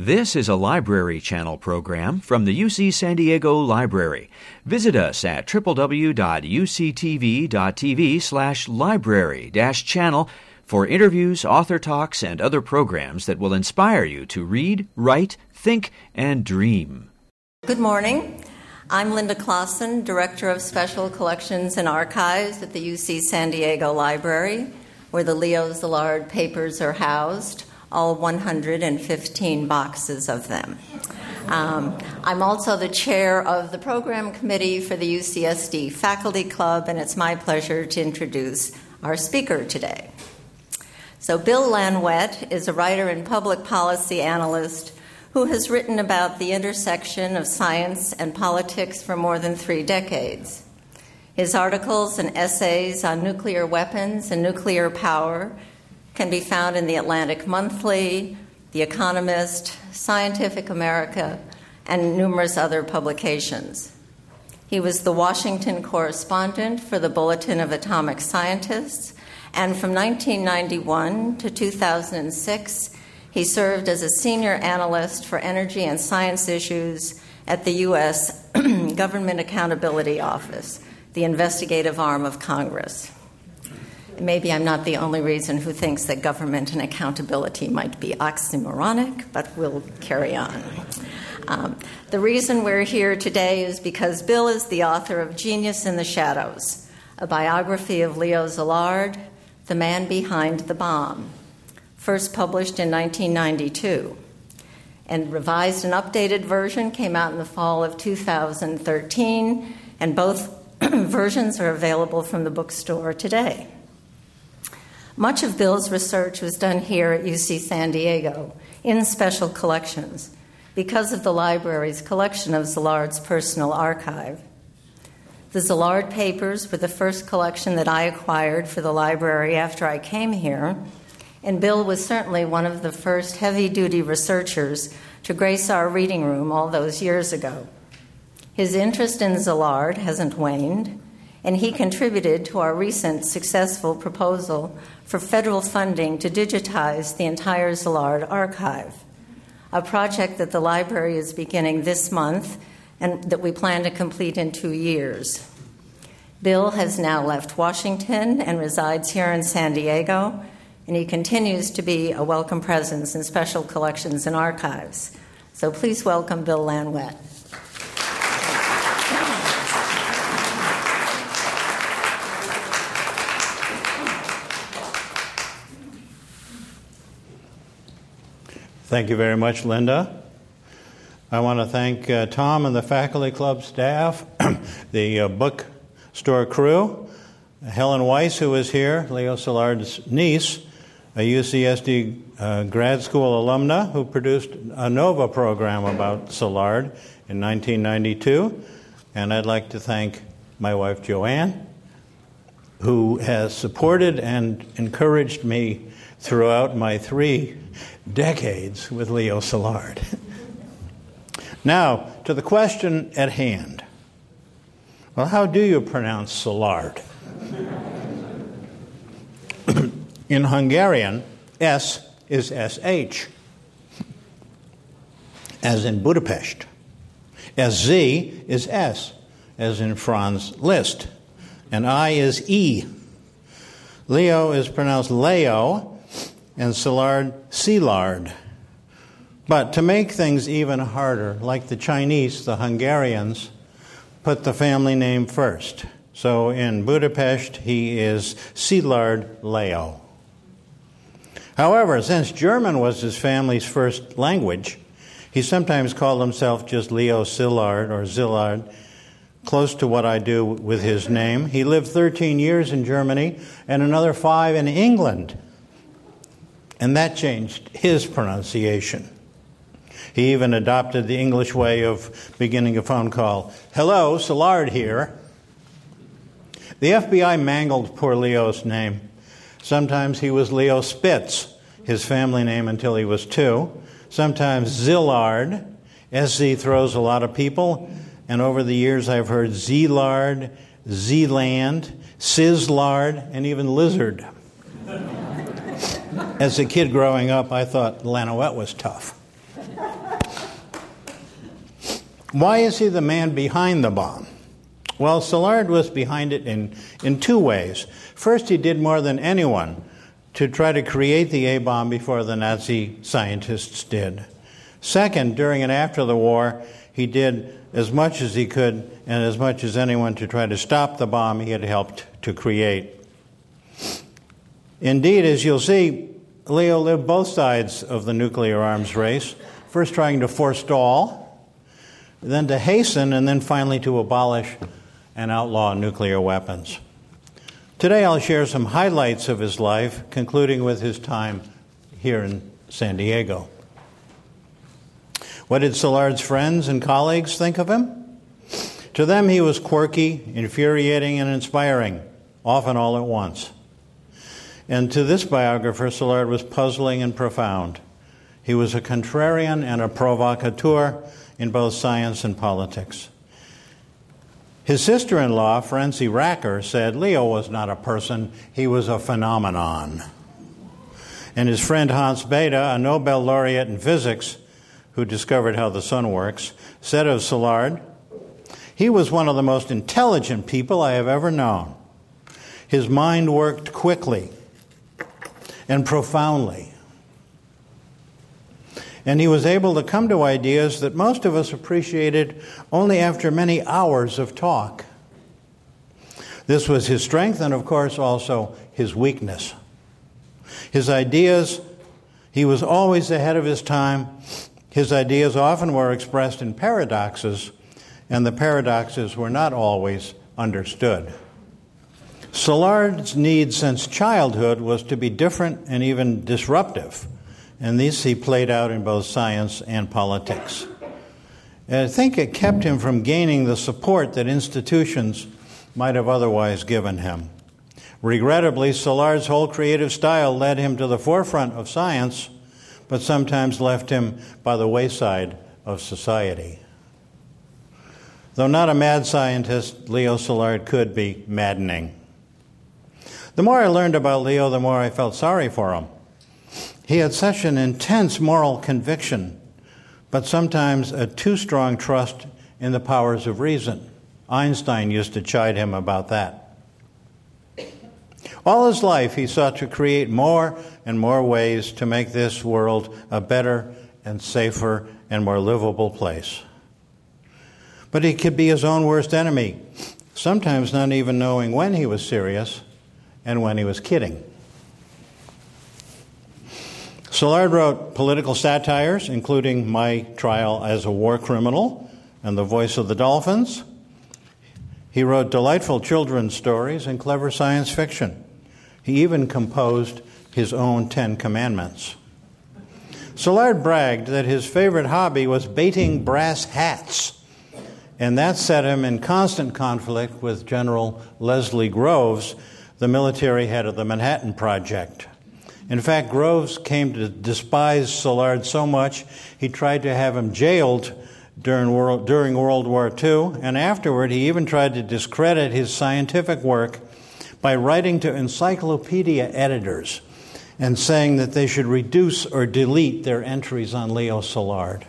This is a Library Channel program from the UC San Diego Library. Visit us at www.uctv.tv slash library channel for interviews, author talks, and other programs that will inspire you to read, write, think, and dream. Good morning. I'm Lynda Claassen, Director of Special Collections and Archives at the UC San Diego Library, where the Leo Szilard papers are housed all 115 boxes of them. Um, I'm also the chair of the program committee for the UCSD Faculty Club, and it's my pleasure to introduce our speaker today. So, Bill Lanouette is a writer and public policy analyst who has written about the intersection of science and politics for more than three decades. His articles and essays on nuclear weapons and nuclear power can be found in the Atlantic Monthly, The Economist, Scientific America, and numerous other publications. He was the Washington correspondent for the Bulletin of Atomic Scientists, and from 1991 to 2006, he served as a senior analyst for energy and science issues at the U.S. Government Accountability Office, the investigative arm of Congress maybe I'm not the only reason who thinks that government and accountability might be oxymoronic, but we'll carry on. Um, the reason we're here today is because Bill is the author of Genius in the Shadows, a biography of Leo Szilard, the man behind the bomb, first published in 1992. And revised and updated version came out in the fall of 2013, and both versions are available from the bookstore today. Much of Bill's research was done here at UC San Diego in special collections because of the library's collection of Szilard's personal archive. The Szilard papers were the first collection that I acquired for the library after I came here, and Bill was certainly one of the first heavy duty researchers to grace our reading room all those years ago. His interest in Szilard hasn't waned, and he contributed to our recent successful proposal for federal funding to digitize the entire Szilard archive, a project that the library is beginning this month and that we plan to complete in two years. Bill has now left Washington and resides here in San Diego, and he continues to be a welcome presence in special collections and archives. So please welcome Bill Lanouette. Thank you very much, Lynda. I want to thank uh, Tom and the faculty club staff, the uh, bookstore crew, Helen Weiss, who is here, Leo Szilard's niece, a UCSD uh, grad school alumna who produced a NOVA program about Szilard in 1992. And I'd like to thank my wife Joanne, who has supported and encouraged me throughout my three decades with Leo Szilard. now, to the question at hand. Well, how do you pronounce Szilard? in Hungarian, S is SH, as in Budapest. SZ is S, as in Franz Liszt. And I is E. Leo is pronounced Leo, and Szilard, Szilard. But to make things even harder, like the Chinese, the Hungarians, put the family name first. So in Budapest, he is Szilard Leo. However, since German was his family's first language, he sometimes called himself just Leo Szilard or Zillard, close to what I do with his name. He lived 13 years in Germany and another five in England and that changed his pronunciation. He even adopted the English way of beginning a phone call. Hello, Szilard here. The FBI mangled poor Leo's name. Sometimes he was Leo Spitz, his family name until he was two. Sometimes Zillard. SZ throws a lot of people, and over the years I've heard Zlard, Zealand, Sizzlard, and even Lizard. As a kid growing up, I thought Lanouette was tough. Why is he the man behind the bomb? Well, Szilard was behind it in, in two ways. First, he did more than anyone to try to create the A bomb before the Nazi scientists did. Second, during and after the war, he did as much as he could and as much as anyone to try to stop the bomb he had helped to create. Indeed, as you'll see, Leo lived both sides of the nuclear arms race, first trying to forestall, then to hasten, and then finally to abolish and outlaw nuclear weapons. Today I'll share some highlights of his life, concluding with his time here in San Diego. What did Szilard's friends and colleagues think of him? To them, he was quirky, infuriating, and inspiring, often all at once. And to this biographer, Szilard was puzzling and profound. He was a contrarian and a provocateur in both science and politics. His sister in law, Ferenczi Racker, said Leo was not a person, he was a phenomenon. And his friend Hans Bethe, a Nobel laureate in physics who discovered how the sun works, said of Szilard, he was one of the most intelligent people I have ever known. His mind worked quickly and profoundly. And he was able to come to ideas that most of us appreciated only after many hours of talk. This was his strength and, of course, also his weakness. His ideas, he was always ahead of his time. His ideas often were expressed in paradoxes, and the paradoxes were not always understood. Szilard's need since childhood was to be different and even disruptive, and these he played out in both science and politics. And I think it kept him from gaining the support that institutions might have otherwise given him. Regrettably, Szilard's whole creative style led him to the forefront of science, but sometimes left him by the wayside of society. Though not a mad scientist, Leo Szilard could be maddening. The more I learned about Leo, the more I felt sorry for him. He had such an intense moral conviction, but sometimes a too strong trust in the powers of reason. Einstein used to chide him about that. All his life, he sought to create more and more ways to make this world a better and safer and more livable place. But he could be his own worst enemy, sometimes not even knowing when he was serious and when he was kidding. Szilard wrote political satires, including My Trial as a War Criminal and The Voice of the Dolphins. He wrote delightful children's stories and clever science fiction. He even composed his own Ten Commandments. Szilard bragged that his favorite hobby was baiting brass hats, and that set him in constant conflict with General Leslie Groves, the military head of the Manhattan Project. In fact, Groves came to despise Szilard so much he tried to have him jailed during World, during World War II, and afterward he even tried to discredit his scientific work by writing to encyclopedia editors and saying that they should reduce or delete their entries on Leo Szilard.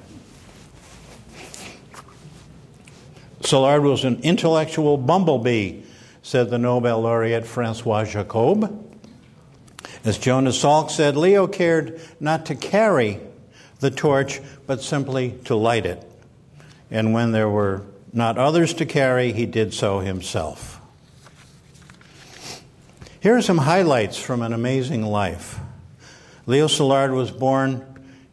Szilard was an intellectual bumblebee said the Nobel laureate Francois Jacob. As Jonas Salk said, Leo cared not to carry the torch, but simply to light it. And when there were not others to carry, he did so himself. Here are some highlights from an amazing life. Leo Szilard was born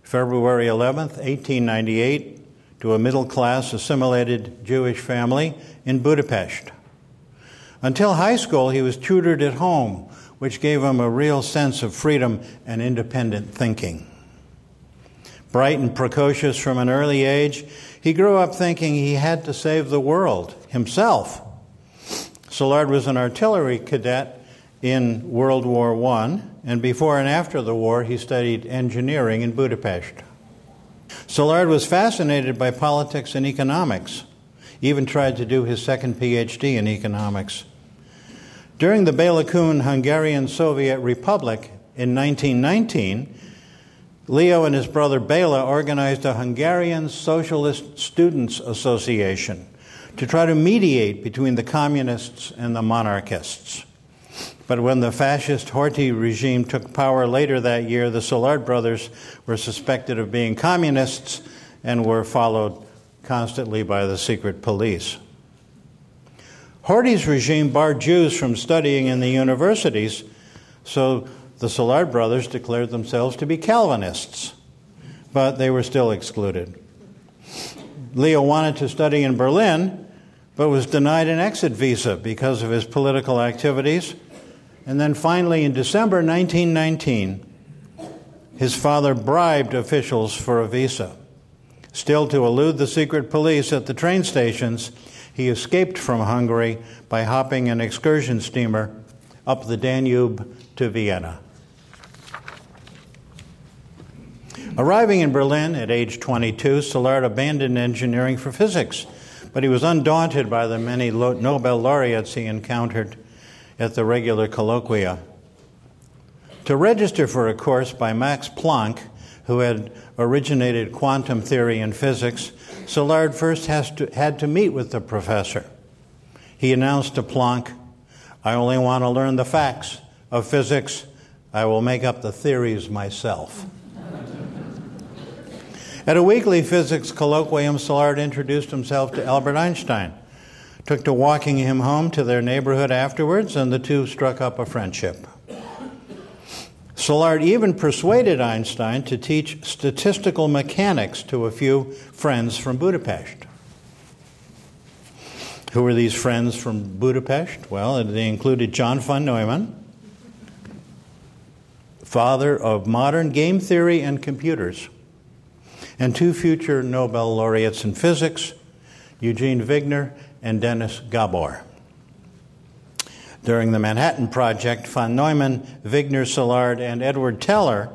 February 11th, 1898, to a middle class assimilated Jewish family in Budapest. Until high school, he was tutored at home, which gave him a real sense of freedom and independent thinking. Bright and precocious from an early age, he grew up thinking he had to save the world himself. Szilard was an artillery cadet in World War I, and before and after the war, he studied engineering in Budapest. Szilard was fascinated by politics and economics even tried to do his second PhD in economics. During the Bela Kun Hungarian Soviet Republic in 1919, Leo and his brother Bela organized a Hungarian Socialist Students Association to try to mediate between the communists and the monarchists. But when the fascist Horthy regime took power later that year, the Szilard brothers were suspected of being communists and were followed constantly by the secret police. Horthy's regime barred Jews from studying in the universities, so the Szilard brothers declared themselves to be Calvinists, but they were still excluded. Leo wanted to study in Berlin, but was denied an exit visa because of his political activities and then finally, in December 1919, his father bribed officials for a visa. Still, to elude the secret police at the train stations, he escaped from Hungary by hopping an excursion steamer up the Danube to Vienna. Arriving in Berlin at age 22, Szilard abandoned engineering for physics, but he was undaunted by the many Nobel laureates he encountered at the regular colloquia. To register for a course by Max Planck, who had originated quantum theory in physics, Szilard first to, had to meet with the professor. He announced to Planck, I only want to learn the facts of physics. I will make up the theories myself. At a weekly physics colloquium, Szilard introduced himself to Albert Einstein took to walking him home to their neighborhood afterwards, and the two struck up a friendship. Szilard even persuaded Einstein to teach statistical mechanics to a few friends from Budapest. Who were these friends from Budapest? Well, they included John von Neumann, father of modern game theory and computers, and two future Nobel laureates in physics, Eugene Wigner and Dennis Gabor. During the Manhattan Project, von Neumann, Wigner Szilard, and Edward Teller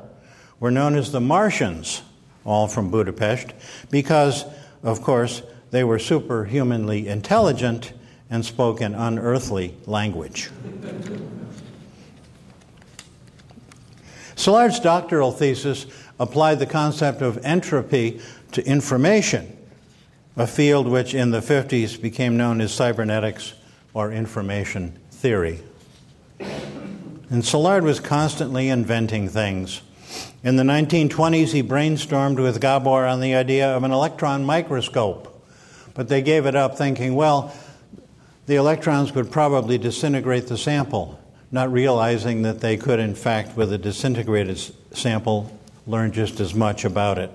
were known as the Martians, all from Budapest, because, of course, they were superhumanly intelligent and spoke an unearthly language. Szilard's doctoral thesis applied the concept of entropy to information a field which in the 50s became known as cybernetics or information theory. And Szilard was constantly inventing things. In the 1920s, he brainstormed with Gabor on the idea of an electron microscope, but they gave it up thinking, well, the electrons would probably disintegrate the sample, not realizing that they could, in fact, with a disintegrated sample, learn just as much about it.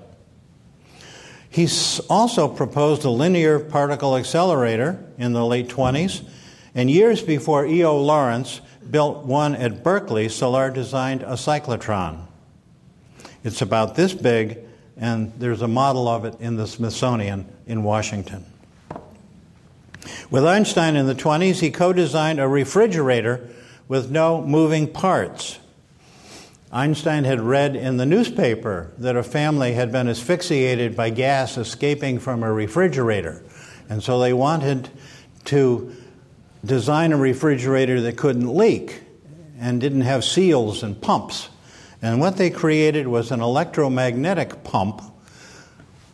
He also proposed a linear particle accelerator in the late 20s, and years before E.O. Lawrence built one at Berkeley, Szilard designed a cyclotron. It's about this big, and there's a model of it in the Smithsonian in Washington. With Einstein in the 20s, he co designed a refrigerator with no moving parts. Einstein had read in the newspaper that a family had been asphyxiated by gas escaping from a refrigerator. And so they wanted to design a refrigerator that couldn't leak and didn't have seals and pumps. And what they created was an electromagnetic pump,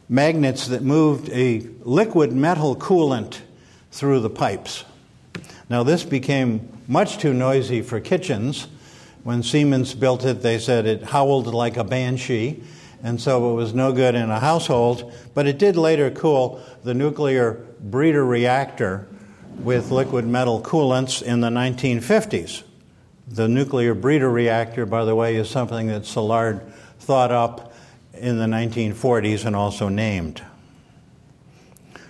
magnets that moved a liquid metal coolant through the pipes. Now, this became much too noisy for kitchens when Siemens built it, they said it howled like a banshee, and so it was no good in a household, but it did later cool the nuclear breeder reactor with liquid metal coolants in the 1950s. The nuclear breeder reactor, by the way, is something that Szilard thought up in the 1940s and also named.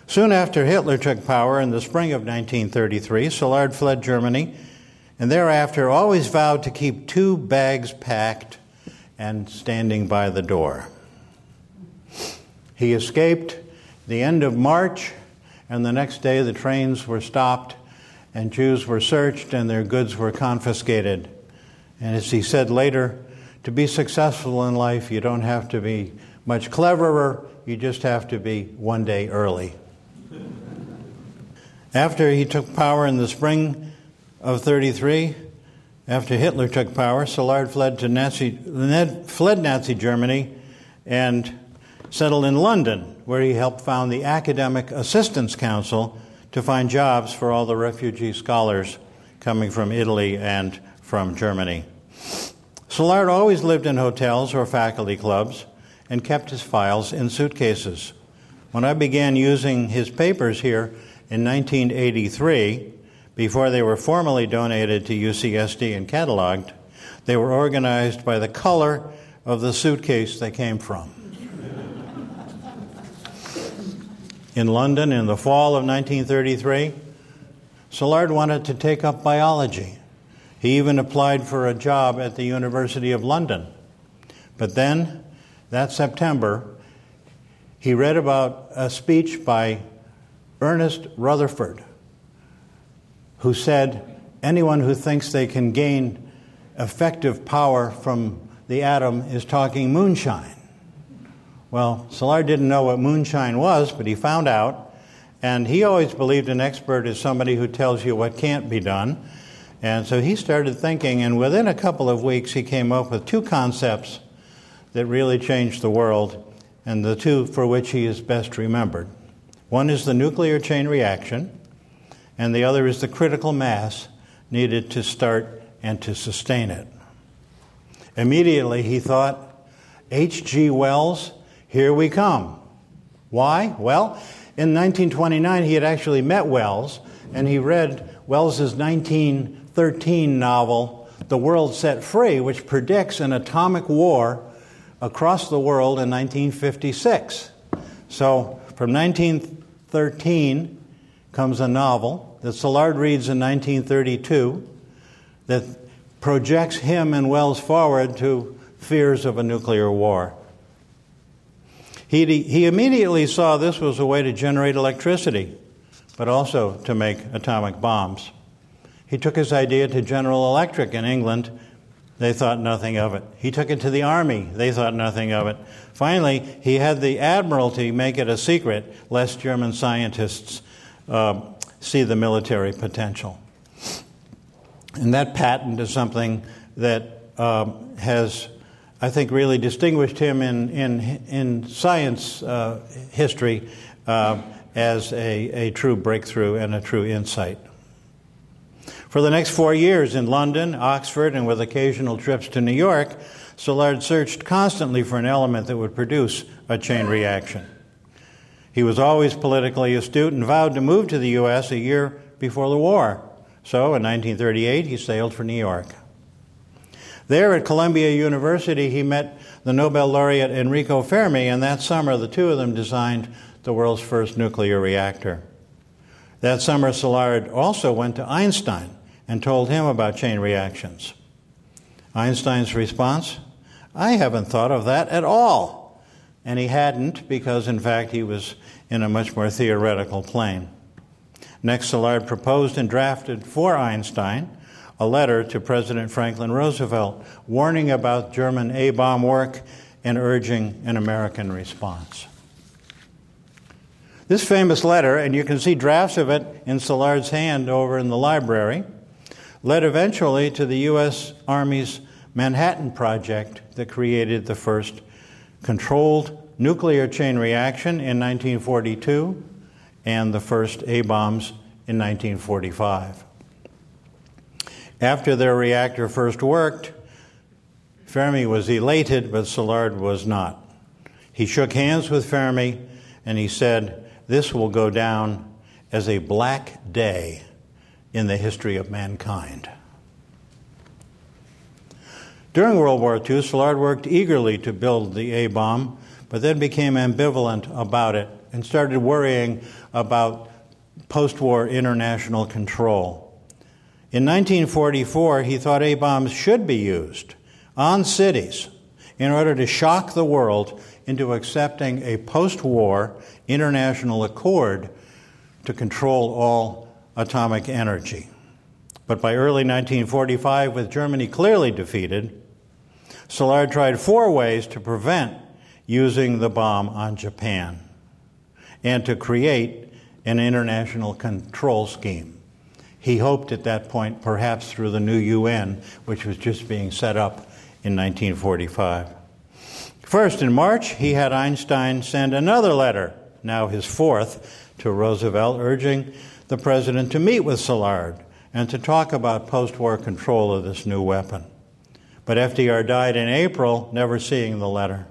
Soon after Hitler took power in the spring of 1933, Szilard fled Germany and thereafter always vowed to keep two bags packed and standing by the door. He escaped the end of March, and the next day the trains were stopped, and Jews were searched, and their goods were confiscated. And as he said later, to be successful in life, you don't have to be much cleverer, you just have to be one day early. After he took power in the spring of 33, after Hitler took power, Szilard fled to Nazi, fled Nazi Germany and settled in London, where he helped found the Academic Assistance Council to find jobs for all the refugee scholars coming from Italy and from Germany. Szilard always lived in hotels or faculty clubs and kept his files in suitcases. When I began using his papers here in 1983, before they were formally donated to UCSD and cataloged, they were organized by the color of the suitcase they came from. In London in the fall of 1933, Szilard wanted to take up biology. He even applied for a job at the University of London. But then, that September, he read about a speech by Ernest Rutherford, who said, Anyone who thinks they can gain effective power from the atom is talking moonshine. Well, Szilard didn't know what moonshine was, but he found out. And he always believed an expert is somebody who tells you what can't be done. And so he started thinking, and within a couple of weeks, he came up with two concepts that really changed the world, and the two for which he is best remembered. One is the nuclear chain reaction, and the other is the critical mass needed to start and to sustain it. Immediately, he thought, H.G. Wells here we come. Why? Well, in 1929, he had actually met Wells, and he read Wells's 1913 novel, The World Set Free, which predicts an atomic war across the world in 1956. So, from 1913 comes a novel that Szilard reads in 1932 that projects him and Wells forward to fears of a nuclear war. He, he immediately saw this was a way to generate electricity, but also to make atomic bombs. He took his idea to General Electric in England. They thought nothing of it. He took it to the Army. They thought nothing of it. Finally, he had the Admiralty make it a secret, lest German scientists uh, see the military potential. And that patent is something that um, has I think, really distinguished him in, in, in science uh, history uh, as a, a true breakthrough and a true insight. For the next four years in London, Oxford, and with occasional trips to New York, Szilard searched constantly for an element that would produce a chain reaction. He was always politically astute and vowed to move to the U.S. a year before the war. So in 1938, he sailed for New York. There at Columbia University, he met the Nobel laureate Enrico Fermi, and that summer the two of them designed the world's first nuclear reactor. That summer, Szilard also went to Einstein and told him about chain reactions. Einstein's response I haven't thought of that at all. And he hadn't, because in fact he was in a much more theoretical plane. Next, Szilard proposed and drafted for Einstein a letter to President Franklin Roosevelt warning about German A bomb work and urging an American response. This famous letter, and you can see drafts of it in Szilard's hand over in the library, led eventually to the U.S. Army's Manhattan Project that created the first controlled nuclear chain reaction in 1942 and the first A bombs in 1945. After their reactor first worked, Fermi was elated, but Szilard was not. He shook hands with Fermi and he said, This will go down as a black day in the history of mankind. During World War II, Szilard worked eagerly to build the A bomb, but then became ambivalent about it and started worrying about post war international control. In 1944, he thought A bombs should be used on cities in order to shock the world into accepting a post war international accord to control all atomic energy. But by early 1945, with Germany clearly defeated, Szilard tried four ways to prevent using the bomb on Japan and to create an international control scheme. He hoped at that point, perhaps through the new UN, which was just being set up in 1945. First, in March, he had Einstein send another letter, now his fourth, to Roosevelt, urging the president to meet with Szilard and to talk about post war control of this new weapon. But FDR died in April, never seeing the letter.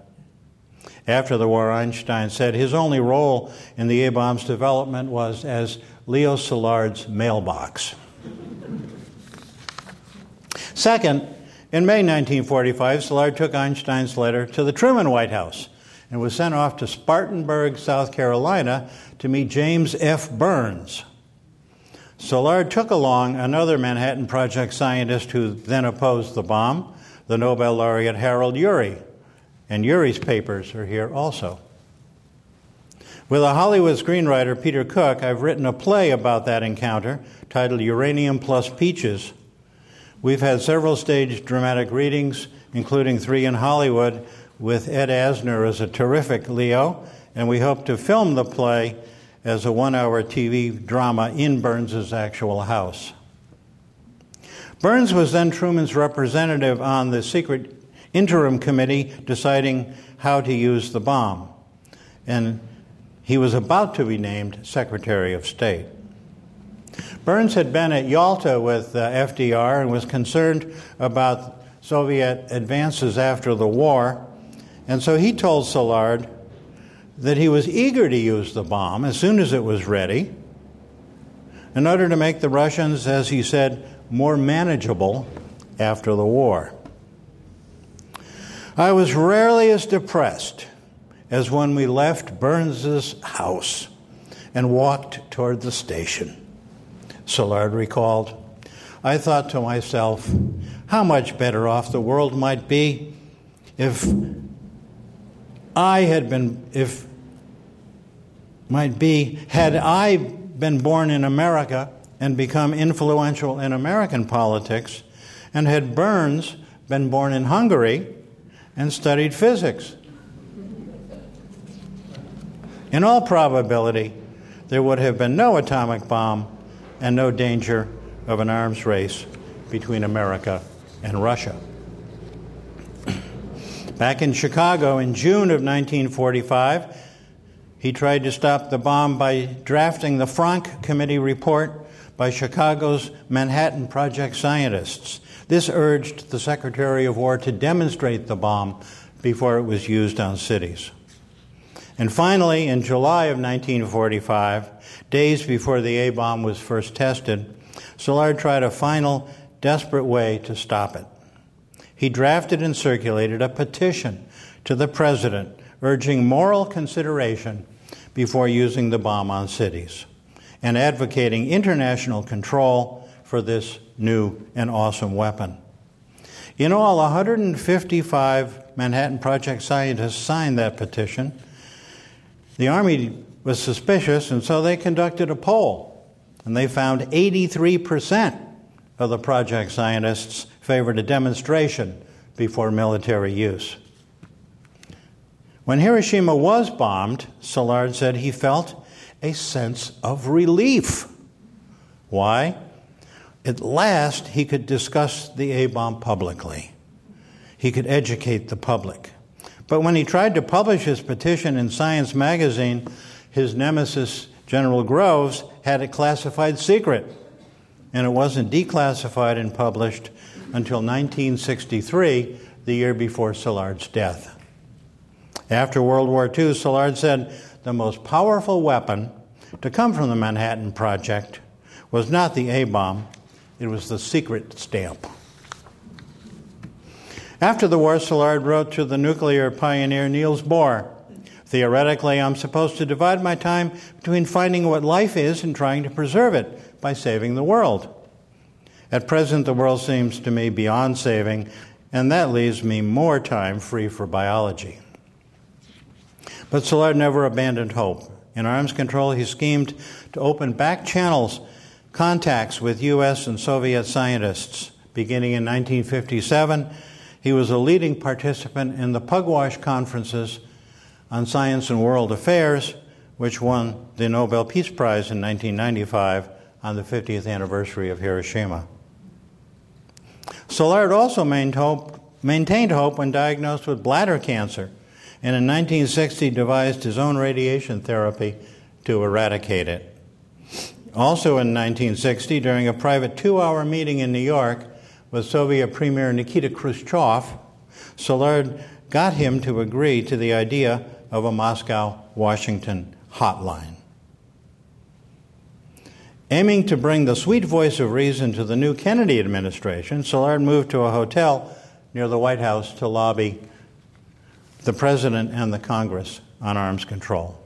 After the war, Einstein said his only role in the A bomb's development was as Leo Szilard's mailbox. Second, in May 1945, Szilard took Einstein's letter to the Truman White House and was sent off to Spartanburg, South Carolina, to meet James F. Byrnes. Szilard took along another Manhattan Project scientist who then opposed the bomb, the Nobel laureate Harold Urey. And Urey's papers are here also. With a Hollywood screenwriter, Peter Cook, I've written a play about that encounter titled Uranium Plus Peaches. We've had several staged dramatic readings, including three in Hollywood, with Ed Asner as a terrific Leo, and we hope to film the play as a one hour TV drama in Byrnes's actual house. Byrnes was then Truman's representative on the secret interim committee deciding how to use the bomb. And he was about to be named Secretary of State. Byrnes had been at Yalta with uh, FDR and was concerned about Soviet advances after the war. And so he told Szilard that he was eager to use the bomb as soon as it was ready in order to make the Russians, as he said, more manageable after the war. I was rarely as depressed as when we left Byrnes's house and walked toward the station. Szilard recalled. I thought to myself, how much better off the world might be if I had been, if might be, had I been born in America and become influential in American politics, and had Byrnes been born in Hungary and studied physics. In all probability, there would have been no atomic bomb and no danger of an arms race between America and Russia. Back in Chicago in June of 1945, he tried to stop the bomb by drafting the Frank Committee report by Chicago's Manhattan Project scientists. This urged the Secretary of War to demonstrate the bomb before it was used on cities. And finally, in July of 1945, days before the A bomb was first tested, Szilard tried a final, desperate way to stop it. He drafted and circulated a petition to the President urging moral consideration before using the bomb on cities and advocating international control for this new and awesome weapon. In all, 155 Manhattan Project scientists signed that petition. The Army was suspicious, and so they conducted a poll, and they found 83% of the project scientists favored a demonstration before military use. When Hiroshima was bombed, Szilard said he felt a sense of relief. Why? At last, he could discuss the A bomb publicly. He could educate the public. But when he tried to publish his petition in Science magazine, his nemesis, General Groves, had it classified secret. And it wasn't declassified and published until 1963, the year before Szilard's death. After World War II, Szilard said the most powerful weapon to come from the Manhattan Project was not the A bomb, it was the secret stamp. After the war, Szilard wrote to the nuclear pioneer Niels Bohr Theoretically, I'm supposed to divide my time between finding what life is and trying to preserve it by saving the world. At present, the world seems to me beyond saving, and that leaves me more time free for biology. But Szilard never abandoned hope. In arms control, he schemed to open back channels, contacts with U.S. and Soviet scientists. Beginning in 1957, he was a leading participant in the Pugwash conferences on science and world affairs, which won the Nobel Peace Prize in 1995 on the 50th anniversary of Hiroshima. Szilard also maintained hope, maintained hope when diagnosed with bladder cancer and in 1960 devised his own radiation therapy to eradicate it. Also in 1960, during a private two hour meeting in New York with Soviet Premier Nikita Khrushchev, Szilard got him to agree to the idea of a Moscow Washington hotline. Aiming to bring the sweet voice of reason to the new Kennedy administration, Szilard moved to a hotel near the White House to lobby the President and the Congress on arms control.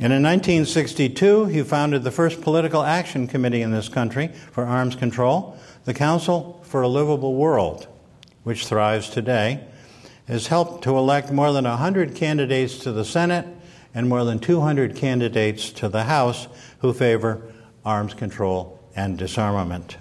And in 1962, he founded the first political action committee in this country for arms control, the Council for a Livable World, which thrives today, has helped to elect more than 100 candidates to the Senate and more than 200 candidates to the House who favor arms control and disarmament.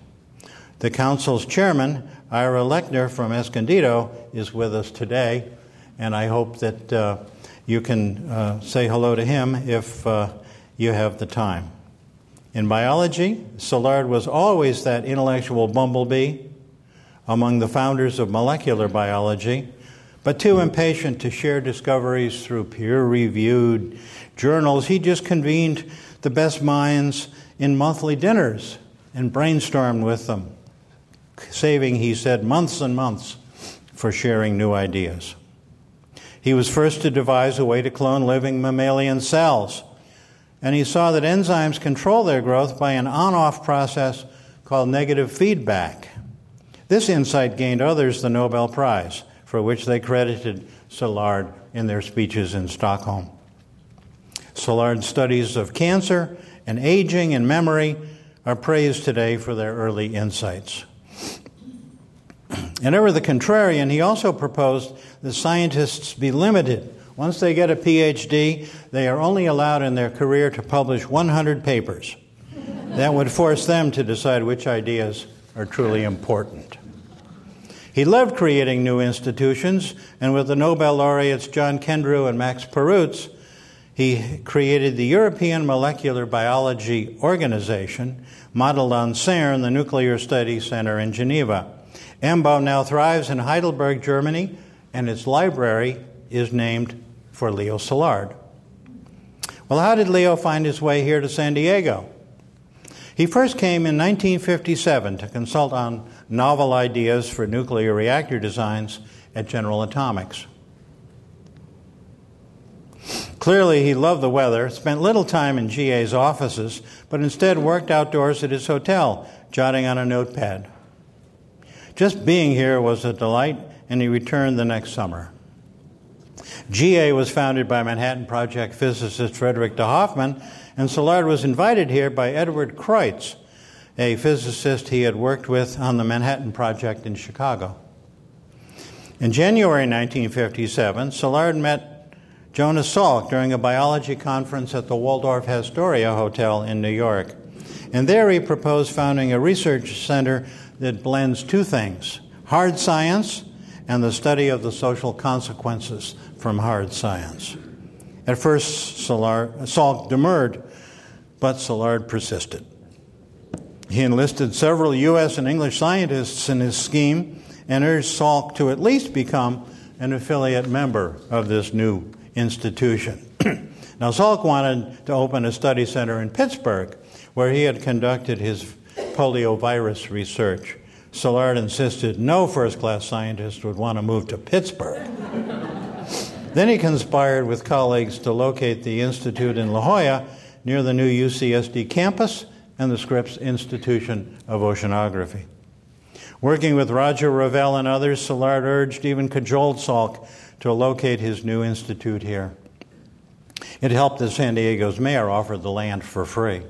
The Council's chairman, Ira Lechner from Escondido, is with us today, and I hope that uh, you can uh, say hello to him if uh, you have the time. In biology, Szilard was always that intellectual bumblebee among the founders of molecular biology, but too impatient to share discoveries through peer reviewed journals. He just convened the best minds in monthly dinners and brainstormed with them, saving, he said, months and months for sharing new ideas. He was first to devise a way to clone living mammalian cells, and he saw that enzymes control their growth by an on off process called negative feedback. This insight gained others the Nobel Prize, for which they credited Szilard in their speeches in Stockholm. Szilard's studies of cancer and aging and memory are praised today for their early insights. And ever the contrarian, he also proposed that scientists be limited. Once they get a PhD, they are only allowed in their career to publish 100 papers. That would force them to decide which ideas are truly important. He loved creating new institutions, and with the Nobel laureates John Kendrew and Max Perutz, he created the European Molecular Biology Organization, modeled on CERN, the Nuclear Study Center in Geneva. EMBO now thrives in Heidelberg, Germany, and its library is named for Leo Szilard. Well, how did Leo find his way here to San Diego? He first came in 1957 to consult on novel ideas for nuclear reactor designs at General Atomics. Clearly, he loved the weather, spent little time in GA's offices, but instead worked outdoors at his hotel, jotting on a notepad. Just being here was a delight, and he returned the next summer. GA was founded by Manhattan Project physicist Frederick de Hoffman, and Szilard was invited here by Edward Creutz, a physicist he had worked with on the Manhattan Project in Chicago. In January 1957, Szilard met Jonas Salk during a biology conference at the Waldorf Astoria Hotel in New York. And there he proposed founding a research center that blends two things hard science and the study of the social consequences from hard science. At first, Salk demurred, but Szilard persisted. He enlisted several U.S. and English scientists in his scheme and urged Salk to at least become an affiliate member of this new institution. now, Salk wanted to open a study center in Pittsburgh where he had conducted his poliovirus research. Szilard insisted no first class scientist would want to move to Pittsburgh. Then he conspired with colleagues to locate the institute in La Jolla near the new UCSD campus and the Scripps Institution of Oceanography. Working with Roger Revelle and others, Szilard urged, even cajoled Salk to locate his new institute here. It helped that San Diego's mayor offered the land for free.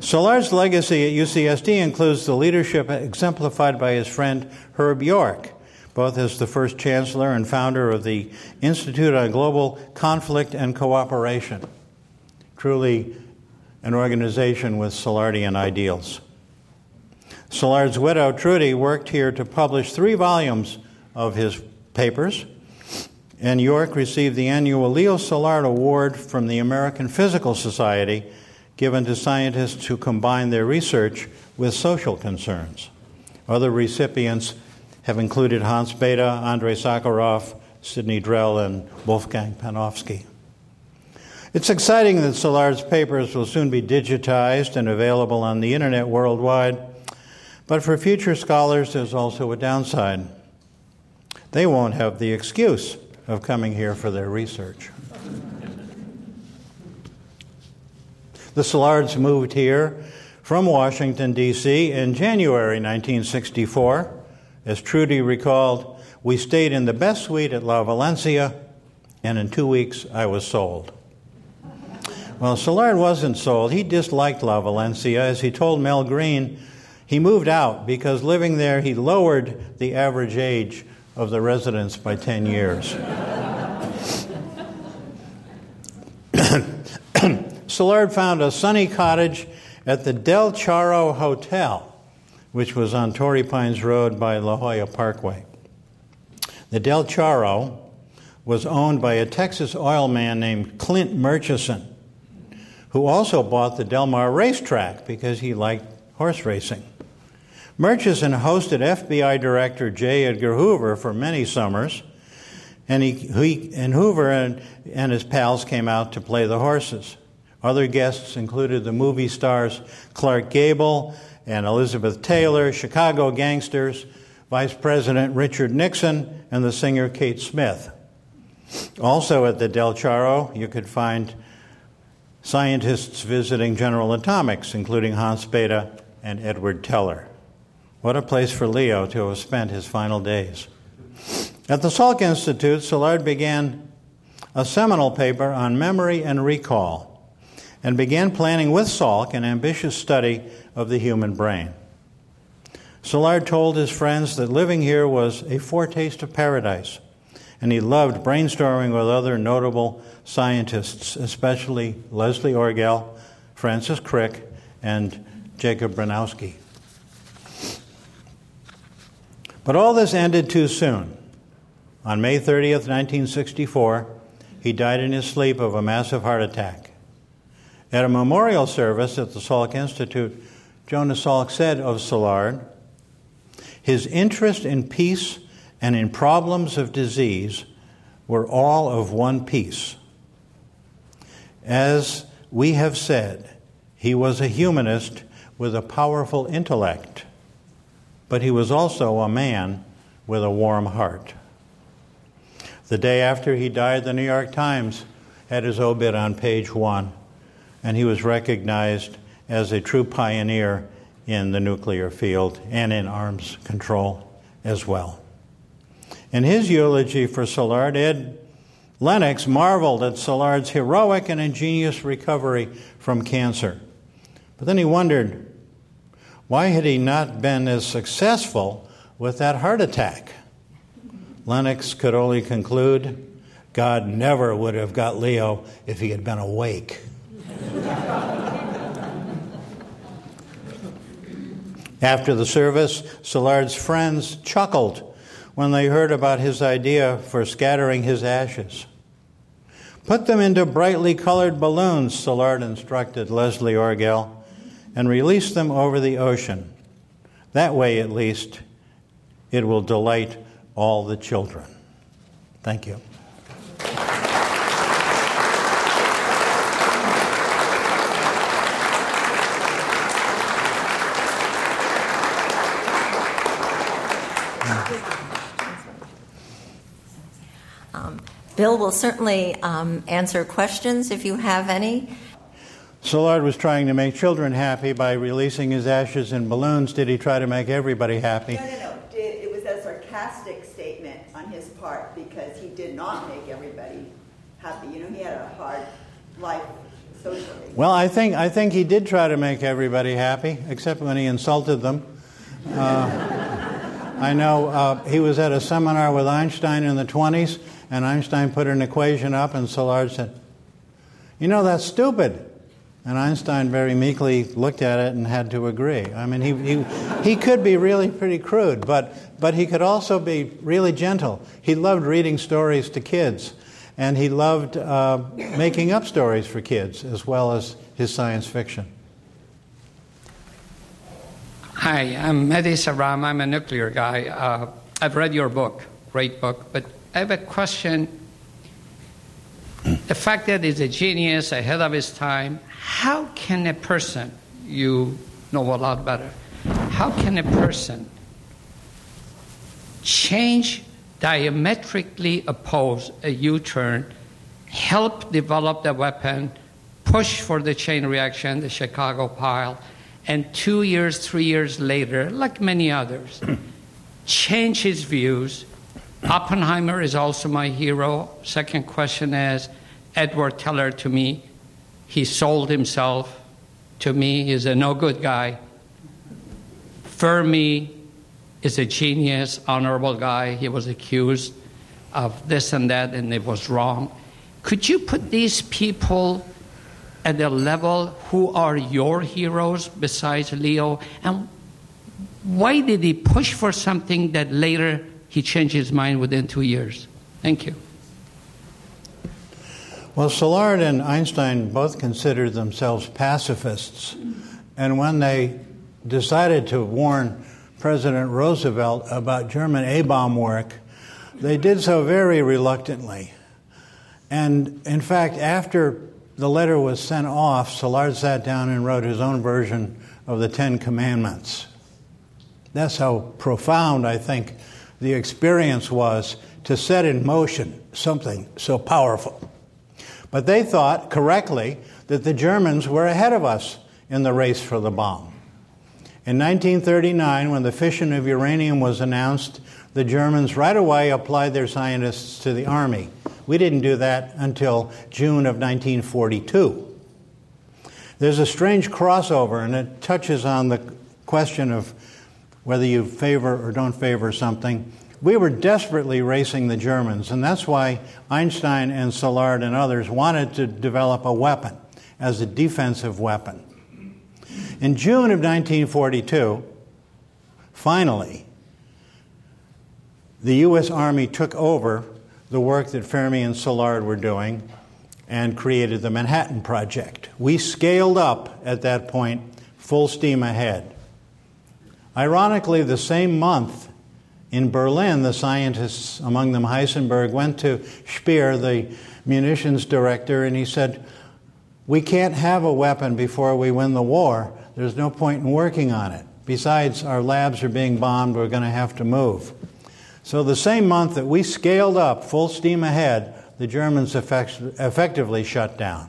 Szilard's legacy at UCSD includes the leadership exemplified by his friend Herb York, both as the first chancellor and founder of the Institute on Global Conflict and Cooperation. Truly an organization with Szilardian ideals. Szilard's widow, Trudy, worked here to publish three volumes of his papers, and York received the annual Leo Szilard Award from the American Physical Society, given to scientists who combine their research with social concerns. Other recipients have included Hans Bethe, Andrei Sakharov, Sidney Drell and Wolfgang Panofsky. It's exciting that Szilard's papers will soon be digitized and available on the internet worldwide, but for future scholars, there's also a downside. They won't have the excuse of coming here for their research. The Szilards moved here from Washington, D.C. in January 1964. As Trudy recalled, we stayed in the best suite at La Valencia, and in two weeks I was sold. Well, Szilard wasn't sold. He disliked La Valencia. As he told Mel Green, he moved out because living there he lowered the average age of the residents by 10 years. Szilard found a sunny cottage at the Del Charro Hotel, which was on Torrey Pines Road by La Jolla Parkway. The Del Charro was owned by a Texas oil man named Clint Murchison, who also bought the Del Mar racetrack because he liked horse racing. Murchison hosted FBI Director J. Edgar Hoover for many summers, and, he, he and Hoover and, and his pals came out to play the horses. Other guests included the movie stars Clark Gable and Elizabeth Taylor, Chicago gangsters, Vice President Richard Nixon, and the singer Kate Smith. Also at the Del Charro, you could find scientists visiting General Atomics, including Hans Bethe and Edward Teller. What a place for Leo to have spent his final days. At the Salk Institute, Szilard began a seminal paper on memory and recall and began planning with Salk an ambitious study of the human brain. Szilard told his friends that living here was a foretaste of paradise, and he loved brainstorming with other notable scientists, especially Leslie Orgel, Francis Crick, and Jacob Bronowski. But all this ended too soon. On May 30th, 1964, he died in his sleep of a massive heart attack. At a memorial service at the Salk Institute, Jonas Salk said of Szilard, his interest in peace and in problems of disease were all of one piece. As we have said, he was a humanist with a powerful intellect, but he was also a man with a warm heart. The day after he died, the New York Times had his obit on page one and he was recognized as a true pioneer in the nuclear field and in arms control as well. In his eulogy for Szilard, Ed Lennox marveled at Szilard's heroic and ingenious recovery from cancer. But then he wondered why had he not been as successful with that heart attack? Lennox could only conclude God never would have got Leo if he had been awake. After the service, Szilard's friends chuckled when they heard about his idea for scattering his ashes. Put them into brightly colored balloons, Szilard instructed Leslie Orgel, and release them over the ocean. That way, at least, it will delight all the children. Thank you. Bill will certainly um, answer questions if you have any. Szilard was trying to make children happy by releasing his ashes in balloons. Did he try to make everybody happy? No, no, no. It was a sarcastic statement on his part because he did not make everybody happy. You know, he had a hard life socially. Well, I think I think he did try to make everybody happy, except when he insulted them. Uh, I know uh, he was at a seminar with Einstein in the 20s, and Einstein put an equation up, and Szilard said, You know, that's stupid. And Einstein very meekly looked at it and had to agree. I mean, he, he, he could be really pretty crude, but, but he could also be really gentle. He loved reading stories to kids, and he loved uh, making up stories for kids as well as his science fiction. Hi, I'm Mehdi Saram. I'm a nuclear guy. Uh, I've read your book, great book, but I have a question. The fact that he's a genius, ahead of his time, how can a person, you know a lot better, how can a person change, diametrically oppose a U turn, help develop the weapon, push for the chain reaction, the Chicago pile, and two years, three years later, like many others, change his views. Oppenheimer is also my hero. Second question is Edward Teller to me. He sold himself to me. He's a no good guy. Fermi is a genius, honorable guy. He was accused of this and that, and it was wrong. Could you put these people at the level who are your heroes besides Leo? And why did he push for something that later he changed his mind within two years? Thank you. Well, Szilard and Einstein both considered themselves pacifists. And when they decided to warn President Roosevelt about German A bomb work, they did so very reluctantly. And in fact, after the letter was sent off, Szilard sat down and wrote his own version of the Ten Commandments. That's how profound I think the experience was to set in motion something so powerful. But they thought correctly that the Germans were ahead of us in the race for the bomb. In 1939, when the fission of uranium was announced, the Germans right away applied their scientists to the Army. We didn't do that until June of 1942. There's a strange crossover, and it touches on the question of whether you favor or don't favor something. We were desperately racing the Germans, and that's why Einstein and Szilard and others wanted to develop a weapon as a defensive weapon. In June of 1942, finally, the U.S. Army took over the work that Fermi and Szilard were doing and created the Manhattan Project. We scaled up at that point, full steam ahead. Ironically, the same month in Berlin, the scientists, among them Heisenberg, went to Speer, the munitions director, and he said, We can't have a weapon before we win the war. There's no point in working on it. Besides, our labs are being bombed, we're going to have to move. So, the same month that we scaled up full steam ahead, the Germans effect- effectively shut down.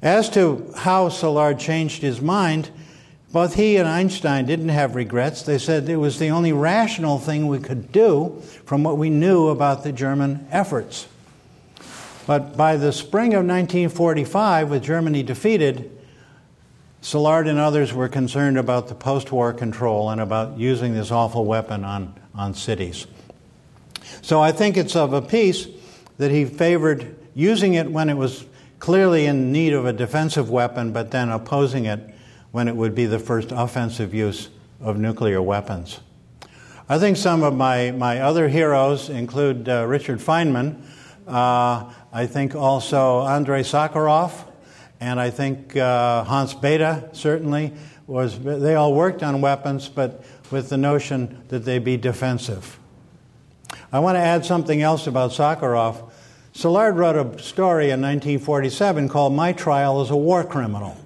As to how Szilard changed his mind, both he and Einstein didn't have regrets. They said it was the only rational thing we could do from what we knew about the German efforts. But by the spring of 1945, with Germany defeated, Szilard and others were concerned about the post war control and about using this awful weapon on on cities. So I think it's of a piece that he favored using it when it was clearly in need of a defensive weapon, but then opposing it when it would be the first offensive use of nuclear weapons. I think some of my, my other heroes include uh, Richard Feynman. Uh, I think also Andrei Sakharov, and I think uh, Hans Bethe certainly was. They all worked on weapons, but with the notion that they be defensive. I want to add something else about Sakharov. Szilard wrote a story in 1947 called My Trial as a War Criminal.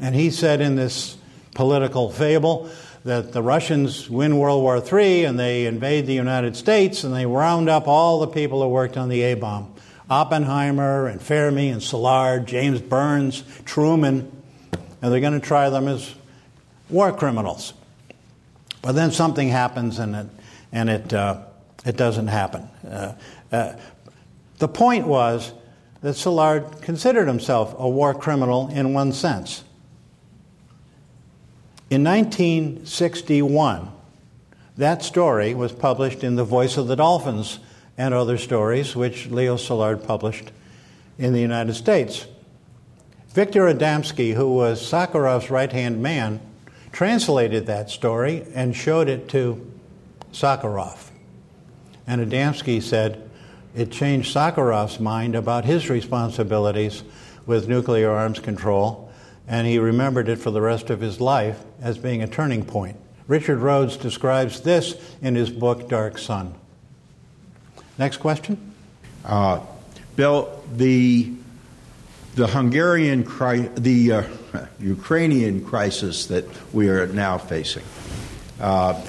And he said in this political fable that the Russians win World War III and they invade the United States and they round up all the people who worked on the A bomb Oppenheimer and Fermi and Szilard, James Byrnes, Truman, and they're going to try them as war criminals. But then something happens and it, and it, uh, it doesn't happen. Uh, uh, the point was that Szilard considered himself a war criminal in one sense. In 1961, that story was published in The Voice of the Dolphins and Other Stories, which Leo Szilard published in the United States. Victor Adamski, who was Sakharov's right hand man, translated that story and showed it to Sakharov. And Adamski said it changed Sakharov's mind about his responsibilities with nuclear arms control, and he remembered it for the rest of his life as being a turning point. Richard Rhodes describes this in his book Dark Sun. Next question. Uh, Bill, the the Hungarian cri- the uh, Ukrainian crisis that we are now facing. Uh,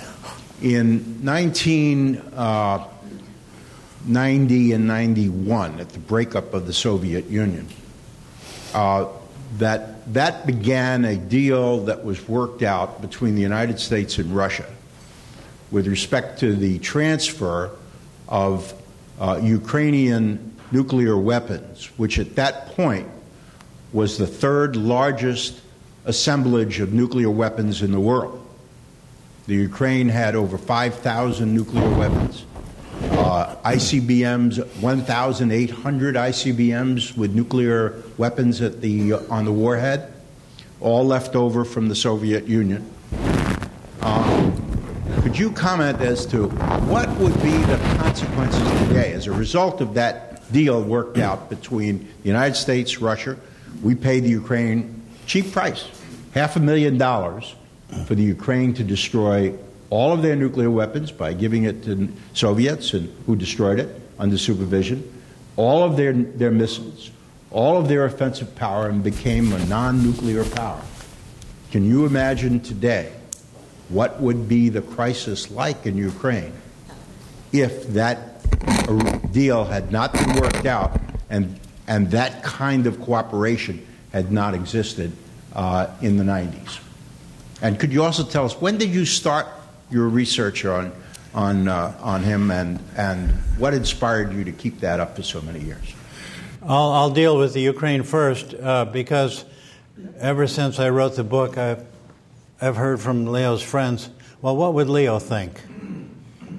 in 1990 uh, and 91, at the breakup of the Soviet Union, uh, that that began a deal that was worked out between the United States and Russia with respect to the transfer of uh, Ukrainian nuclear weapons, which at that point was the third largest assemblage of nuclear weapons in the world. The Ukraine had over 5,000 nuclear weapons. Uh, ICBMs, 1,800 ICBMs with nuclear weapons at the, uh, on the warhead, all left over from the Soviet Union. Um, could you comment as to what would be the consequences today as a result of that deal worked out between the United States, Russia? We paid the Ukraine cheap price, half a million dollars, for the Ukraine to destroy all of their nuclear weapons by giving it to Soviets and who destroyed it under supervision, all of their, their missiles, all of their offensive power, and became a non nuclear power. Can you imagine today what would be the crisis like in Ukraine if that deal had not been worked out and, and that kind of cooperation had not existed uh, in the 90s? And could you also tell us when did you start your research on, on, uh, on him and, and what inspired you to keep that up for so many years? I'll, I'll deal with the Ukraine first uh, because ever since I wrote the book, I've I've heard from Leo's friends, well, what would Leo think?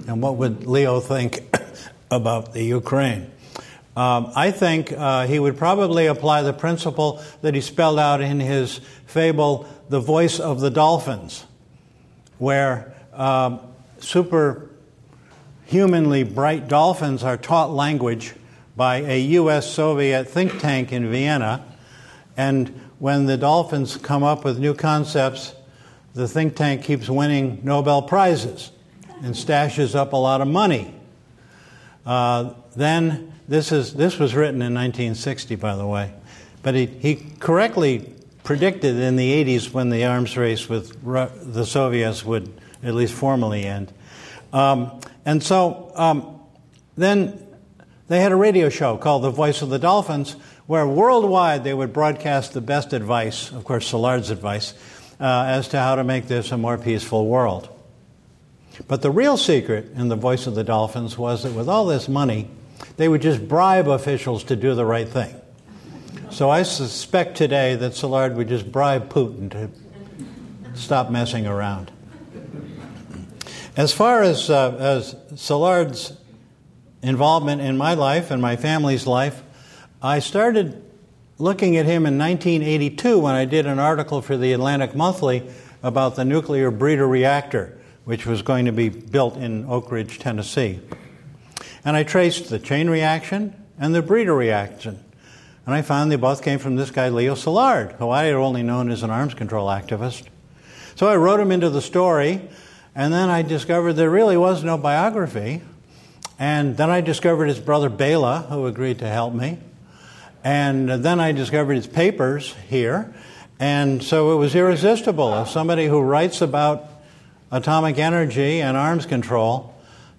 And what would Leo think about the Ukraine? Um, I think uh, he would probably apply the principle that he spelled out in his fable, The Voice of the Dolphins, where um, superhumanly bright dolphins are taught language by a U.S. Soviet think tank in Vienna. And when the dolphins come up with new concepts, the think tank keeps winning Nobel Prizes and stashes up a lot of money. Uh, then, this, is, this was written in 1960, by the way, but he, he correctly predicted in the 80s when the arms race with the Soviets would at least formally end. Um, and so um, then they had a radio show called The Voice of the Dolphins, where worldwide they would broadcast the best advice, of course, Szilard's advice, uh, as to how to make this a more peaceful world. But the real secret in the voice of the dolphins was that with all this money, they would just bribe officials to do the right thing. So I suspect today that Szilard would just bribe Putin to stop messing around. As far as, uh, as Szilard's involvement in my life and my family's life, I started looking at him in 1982 when I did an article for the Atlantic Monthly about the nuclear breeder reactor, which was going to be built in Oak Ridge, Tennessee. And I traced the chain reaction and the breeder reaction. And I found they both came from this guy, Leo Szilard, who I had only known as an arms control activist. So I wrote him into the story, and then I discovered there really was no biography. And then I discovered his brother Bela, who agreed to help me. And then I discovered his papers here. And so it was irresistible. As somebody who writes about atomic energy and arms control,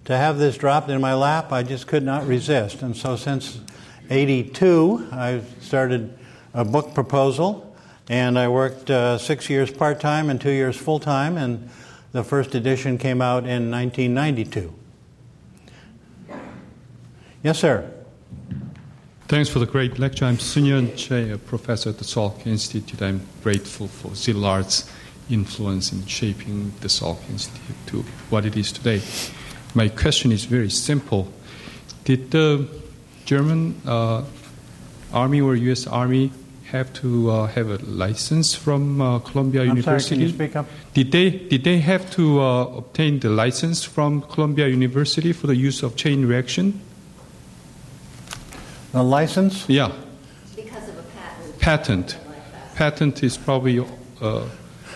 to have this dropped in my lap, I just could not resist. And so since 82, I started a book proposal, and I worked uh, six years part time and two years full time, and the first edition came out in 1992. Yes, sir. Thanks for the great lecture. I'm Sunyan Che, a professor at the Salk Institute. I'm grateful for Szilard's influence in shaping the Salk Institute to what it is today. My question is very simple. Did the German uh, Army or U.S. Army have to uh, have a license from uh, Columbia I'm University? Sorry, can you speak up? Did they did they have to uh, obtain the license from Columbia University for the use of chain reaction? A license? Yeah. Because of a patent. Patent. Patent is probably uh, Well,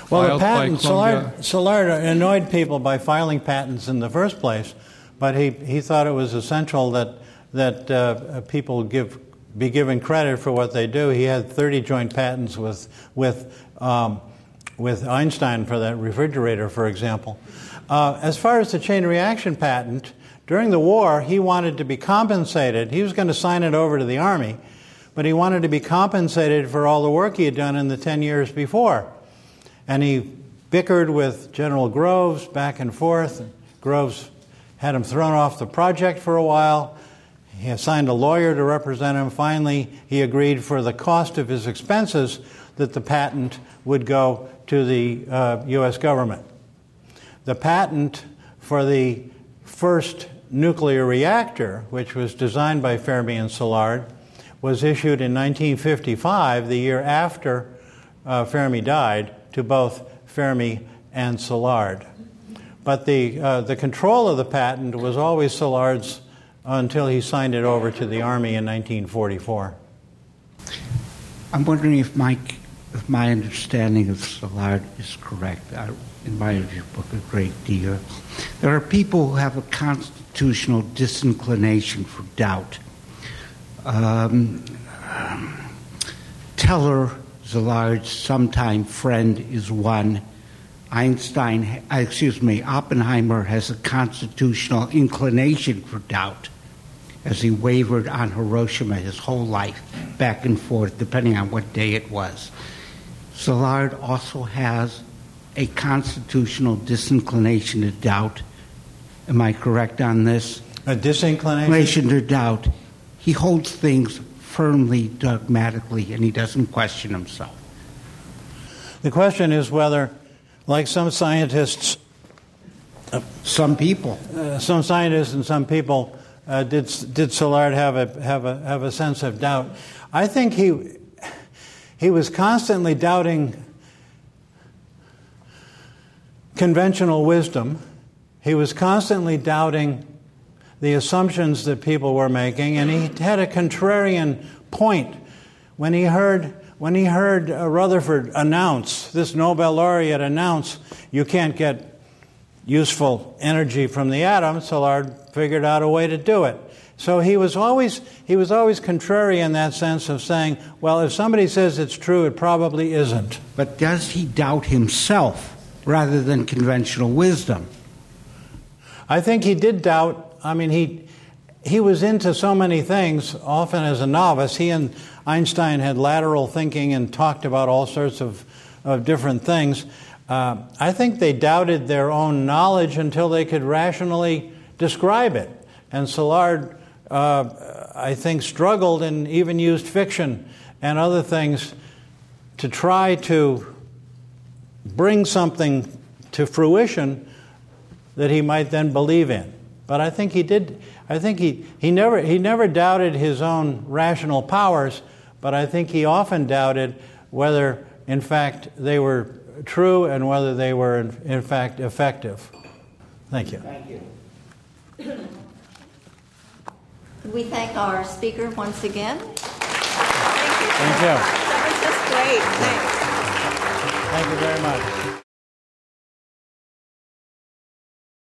filed the patent, by Columbia. Szilard, Szilard annoyed people by filing patents in the first place, but he, he thought it was essential that, that uh, people give, be given credit for what they do. He had 30 joint patents with, with, um, with Einstein for that refrigerator, for example. Uh, as far as the chain reaction patent, during the war, he wanted to be compensated. He was going to sign it over to the Army, but he wanted to be compensated for all the work he had done in the 10 years before. And he bickered with General Groves back and forth. Groves had him thrown off the project for a while. He assigned a lawyer to represent him. Finally, he agreed for the cost of his expenses that the patent would go to the uh, U.S. government. The patent for the first nuclear reactor, which was designed by Fermi and Szilard, was issued in 1955, the year after uh, Fermi died, to both Fermi and Szilard. But the, uh, the control of the patent was always Szilard's until he signed it over to the Army in 1944. I'm wondering if my, if my understanding of Szilard is correct. I admired your book a great deal. There are people who have a constitutional disinclination for doubt. Um, Teller, Szilard's sometime friend, is one. Einstein, excuse me, Oppenheimer has a constitutional inclination for doubt as he wavered on Hiroshima his whole life, back and forth, depending on what day it was. Szilard also has a constitutional disinclination to doubt. Am I correct on this? A disinclination to doubt. He holds things firmly, dogmatically, and he doesn't question himself. The question is whether like some scientists, some people, uh, some scientists and some people uh, did did Szilard have a have a have a sense of doubt? I think he he was constantly doubting conventional wisdom. He was constantly doubting the assumptions that people were making, and he had a contrarian point when he heard when he heard uh, Rutherford announce, this Nobel laureate announce, you can't get useful energy from the atom, Szilard figured out a way to do it. So he was always he was always contrary in that sense of saying, well, if somebody says it's true, it probably isn't. But does he doubt himself rather than conventional wisdom? I think he did doubt. I mean, he he was into so many things, often as a novice. He and Einstein had lateral thinking and talked about all sorts of, of different things. Uh, I think they doubted their own knowledge until they could rationally describe it. And Szilard, uh, I think, struggled and even used fiction and other things to try to bring something to fruition that he might then believe in. But I think he did. I think he, he never he never doubted his own rational powers, but I think he often doubted whether, in fact, they were true and whether they were, in, in fact, effective. Thank you. Thank you. we thank our speaker once again? Thank you. Thank you. That was just great. Thanks. Thank you very much.